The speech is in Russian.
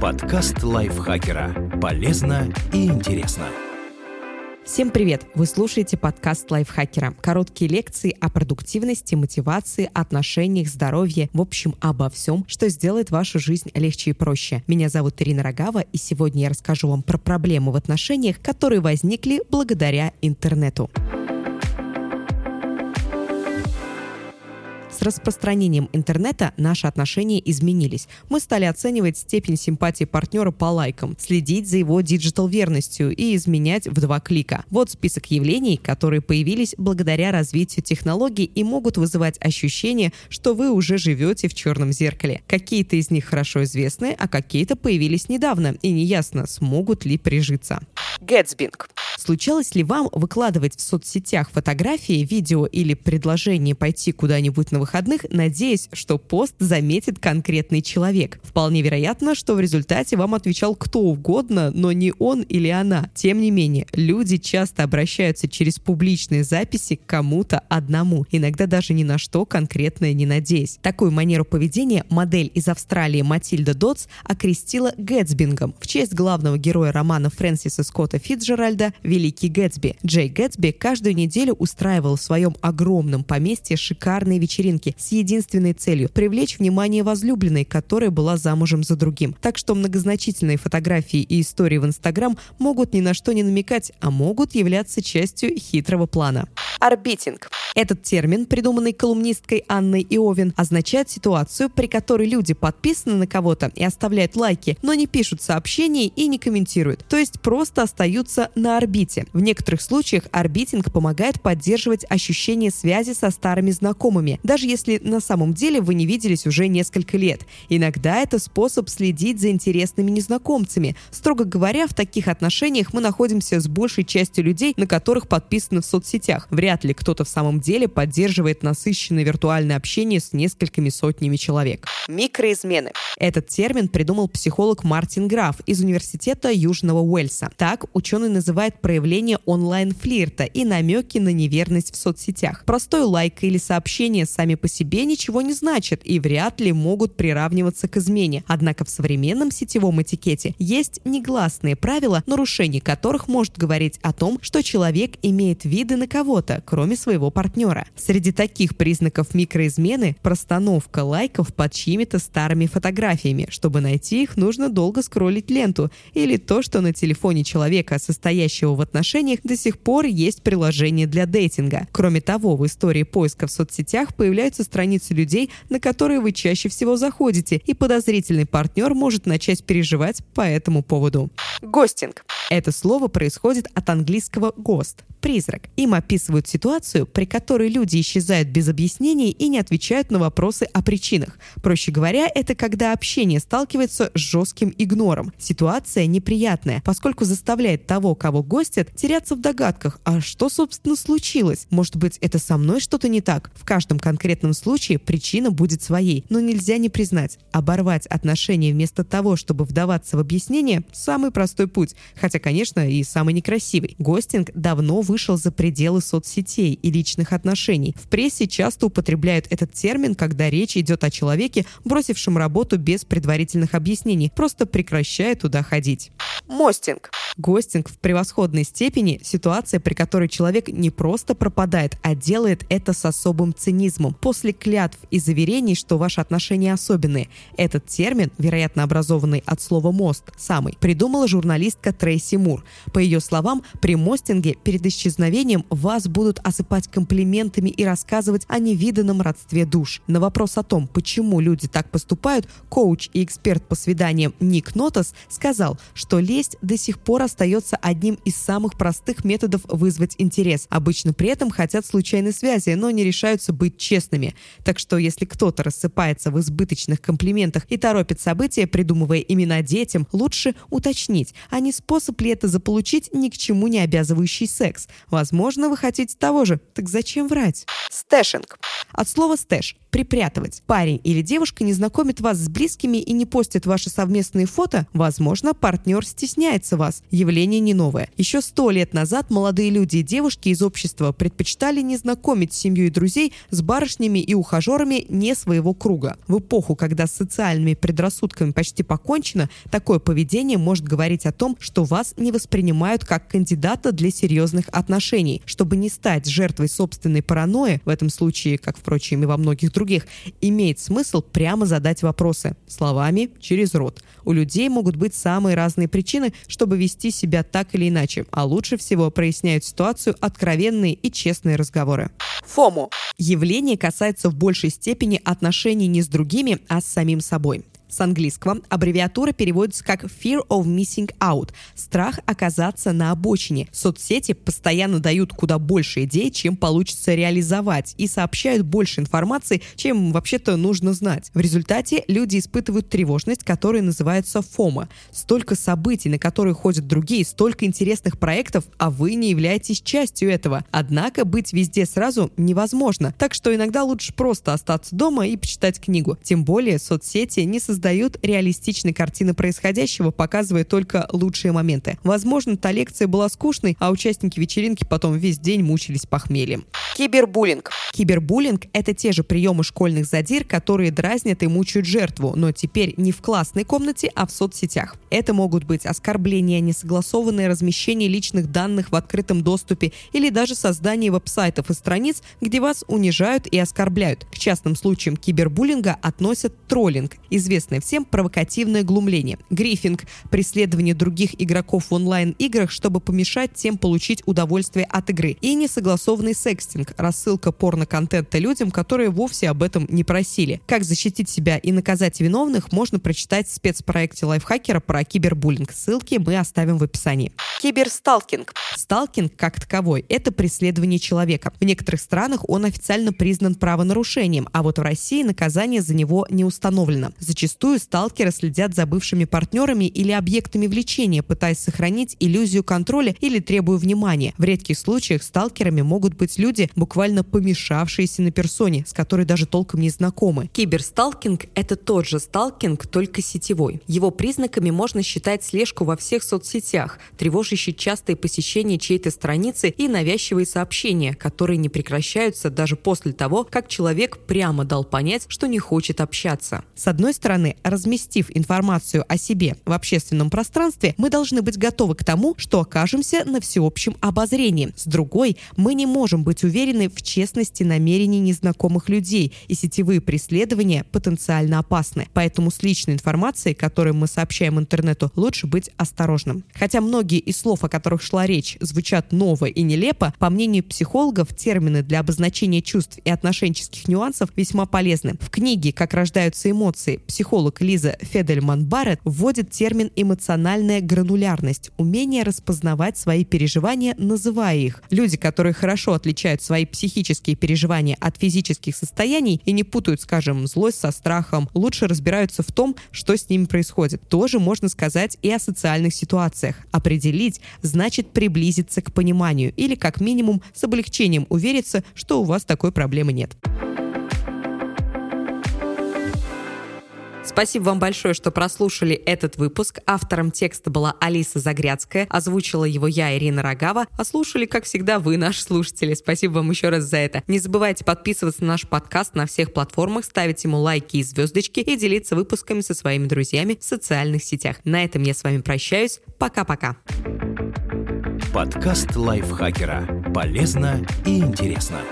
Подкаст лайфхакера. Полезно и интересно. Всем привет! Вы слушаете подкаст лайфхакера. Короткие лекции о продуктивности, мотивации, отношениях, здоровье, в общем, обо всем, что сделает вашу жизнь легче и проще. Меня зовут Ирина Рогава, и сегодня я расскажу вам про проблемы в отношениях, которые возникли благодаря интернету. Распространением интернета наши отношения изменились. Мы стали оценивать степень симпатии партнера по лайкам, следить за его диджитал-верностью и изменять в два клика. Вот список явлений, которые появились благодаря развитию технологий и могут вызывать ощущение, что вы уже живете в черном зеркале. Какие-то из них хорошо известны, а какие-то появились недавно, и неясно, смогут ли прижиться. Гэтсбинг. Случалось ли вам выкладывать в соцсетях фотографии, видео или предложение пойти куда-нибудь на выходных, надеясь, что пост заметит конкретный человек. Вполне вероятно, что в результате вам отвечал кто угодно, но не он или она. Тем не менее, люди часто обращаются через публичные записи к кому-то одному, иногда даже ни на что конкретное не надеясь. Такую манеру поведения модель из Австралии Матильда Дотс окрестила Гэтсбингом в честь главного героя романа Фрэнсиса Скотта Фитджеральда «Великий Гэтсби». Джей Гэтсби каждую неделю устраивал в своем огромном поместье шикарные вечеринки с единственной целью – привлечь внимание возлюбленной, которая была замужем за другим. Так что многозначительные фотографии и истории в Инстаграм могут ни на что не намекать, а могут являться частью хитрого плана. Орбитинг. Этот термин, придуманный колумнисткой Анной Иовин, означает ситуацию, при которой люди подписаны на кого-то и оставляют лайки, но не пишут сообщений и не комментируют, то есть просто остаются на орбите. В некоторых случаях орбитинг помогает поддерживать ощущение связи со старыми знакомыми, даже даже если на самом деле вы не виделись уже несколько лет. Иногда это способ следить за интересными незнакомцами. Строго говоря, в таких отношениях мы находимся с большей частью людей, на которых подписаны в соцсетях. Вряд ли кто-то в самом деле поддерживает насыщенное виртуальное общение с несколькими сотнями человек. Микроизмены. Этот термин придумал психолог Мартин Граф из Университета Южного Уэльса. Так ученый называет проявление онлайн-флирта и намеки на неверность в соцсетях. Простой лайк или сообщение сами по себе ничего не значат и вряд ли могут приравниваться к измене. Однако в современном сетевом этикете есть негласные правила, нарушение которых может говорить о том, что человек имеет виды на кого-то, кроме своего партнера. Среди таких признаков микроизмены – простановка лайков под чьими-то старыми фотографиями. Чтобы найти их, нужно долго скроллить ленту. Или то, что на телефоне человека, состоящего в отношениях, до сих пор есть приложение для дейтинга. Кроме того, в истории поиска в соцсетях появляются страницы людей, на которые вы чаще всего заходите, и подозрительный партнер может начать переживать по этому поводу. Гостинг. Это слово происходит от английского «ghost» – «призрак». Им описывают ситуацию, при которой люди исчезают без объяснений и не отвечают на вопросы о причинах. Проще говоря, это когда общение сталкивается с жестким игнором. Ситуация неприятная, поскольку заставляет того, кого гостят, теряться в догадках, а что, собственно, случилось? Может быть, это со мной что-то не так? В каждом конкретном случае причина будет своей, но нельзя не признать. Оборвать отношения вместо того, чтобы вдаваться в объяснение – самый простой путь, хотя, конечно, и самый некрасивый. Гостинг давно вышел за пределы соцсетей и личных отношений. В прессе часто употребляют этот термин, когда речь идет о человеке, бросившем работу без предварительных объяснений, просто прекращая туда ходить. Мостинг. Гостинг в превосходной степени – ситуация, при которой человек не просто пропадает, а делает это с особым цинизмом после клятв и заверений, что ваши отношения особенные. Этот термин, вероятно образованный от слова «мост», самый, придумала журналистка Трейси Мур. По ее словам, при мостинге перед исчезновением вас будут осыпать комплиментами и рассказывать о невиданном родстве душ. На вопрос о том, почему люди так поступают, коуч и эксперт по свиданиям Ник Нотас сказал, что лесть до сих пор остается одним из самых простых методов вызвать интерес. Обычно при этом хотят случайной связи, но не решаются быть честными. Так что если кто-то рассыпается в избыточных комплиментах и торопит события, придумывая имена детям, лучше уточнить, а не способ ли это заполучить ни к чему не обязывающий секс. Возможно, вы хотите того же, так зачем врать? Стэшинг. От слова «stash» припрятывать. Парень или девушка не знакомит вас с близкими и не постит ваши совместные фото, возможно, партнер стесняется вас. Явление не новое. Еще сто лет назад молодые люди и девушки из общества предпочитали не знакомить семью и друзей с барышнями и ухажерами не своего круга. В эпоху, когда с социальными предрассудками почти покончено, такое поведение может говорить о том, что вас не воспринимают как кандидата для серьезных отношений. Чтобы не стать жертвой собственной паранойи, в этом случае, как, впрочем, и во многих других, имеет смысл прямо задать вопросы. Словами через рот. У людей могут быть самые разные причины, чтобы вести себя так или иначе, а лучше всего проясняют ситуацию откровенные и честные разговоры. ФОМО. Явление касается в большей степени отношений не с другими, а с самим собой. С английского аббревиатура переводится как Fear of Missing Out – страх оказаться на обочине. Соцсети постоянно дают куда больше идей, чем получится реализовать, и сообщают больше информации, чем вообще-то нужно знать. В результате люди испытывают тревожность, которая называется фома. Столько событий, на которые ходят другие, столько интересных проектов, а вы не являетесь частью этого. Однако быть везде сразу невозможно, так что иногда лучше просто остаться дома и почитать книгу. Тем более соцсети не создают создают реалистичной картины происходящего, показывая только лучшие моменты. Возможно, та лекция была скучной, а участники вечеринки потом весь день мучились похмельем. Кибербуллинг. Кибербуллинг – это те же приемы школьных задир, которые дразнят и мучают жертву, но теперь не в классной комнате, а в соцсетях. Это могут быть оскорбления, несогласованное размещение личных данных в открытом доступе или даже создание веб-сайтов и страниц, где вас унижают и оскорбляют. К частным случаям кибербуллинга относят троллинг, известный известное всем провокативное глумление. Грифинг – преследование других игроков в онлайн-играх, чтобы помешать тем получить удовольствие от игры. И несогласованный секстинг – рассылка порно-контента людям, которые вовсе об этом не просили. Как защитить себя и наказать виновных, можно прочитать в спецпроекте лайфхакера про кибербуллинг. Ссылки мы оставим в описании. Киберсталкинг. Сталкинг, как таковой, это преследование человека. В некоторых странах он официально признан правонарушением, а вот в России наказание за него не установлено. Зачастую Зачастую сталкеры следят за бывшими партнерами или объектами влечения, пытаясь сохранить иллюзию контроля или требуя внимания. В редких случаях сталкерами могут быть люди, буквально помешавшиеся на персоне, с которой даже толком не знакомы. Киберсталкинг – это тот же сталкинг, только сетевой. Его признаками можно считать слежку во всех соцсетях, тревожащий частые посещения чьей-то страницы и навязчивые сообщения, которые не прекращаются даже после того, как человек прямо дал понять, что не хочет общаться. С одной стороны, стороны, разместив информацию о себе в общественном пространстве, мы должны быть готовы к тому, что окажемся на всеобщем обозрении. С другой, мы не можем быть уверены в честности намерений незнакомых людей, и сетевые преследования потенциально опасны. Поэтому с личной информацией, которую мы сообщаем интернету, лучше быть осторожным. Хотя многие из слов, о которых шла речь, звучат ново и нелепо, по мнению психологов, термины для обозначения чувств и отношенческих нюансов весьма полезны. В книге «Как рождаются эмоции» психолог психолог Лиза Федельман Барретт вводит термин «эмоциональная гранулярность» – умение распознавать свои переживания, называя их. Люди, которые хорошо отличают свои психические переживания от физических состояний и не путают, скажем, злость со страхом, лучше разбираются в том, что с ними происходит. Тоже можно сказать и о социальных ситуациях. Определить значит приблизиться к пониманию или, как минимум, с облегчением увериться, что у вас такой проблемы нет. Спасибо вам большое, что прослушали этот выпуск. Автором текста была Алиса Загрядская, озвучила его я, Ирина Рогава, а слушали, как всегда, вы, наши слушатели. Спасибо вам еще раз за это. Не забывайте подписываться на наш подкаст на всех платформах, ставить ему лайки и звездочки и делиться выпусками со своими друзьями в социальных сетях. На этом я с вами прощаюсь. Пока-пока. Подкаст лайфхакера. Полезно и интересно.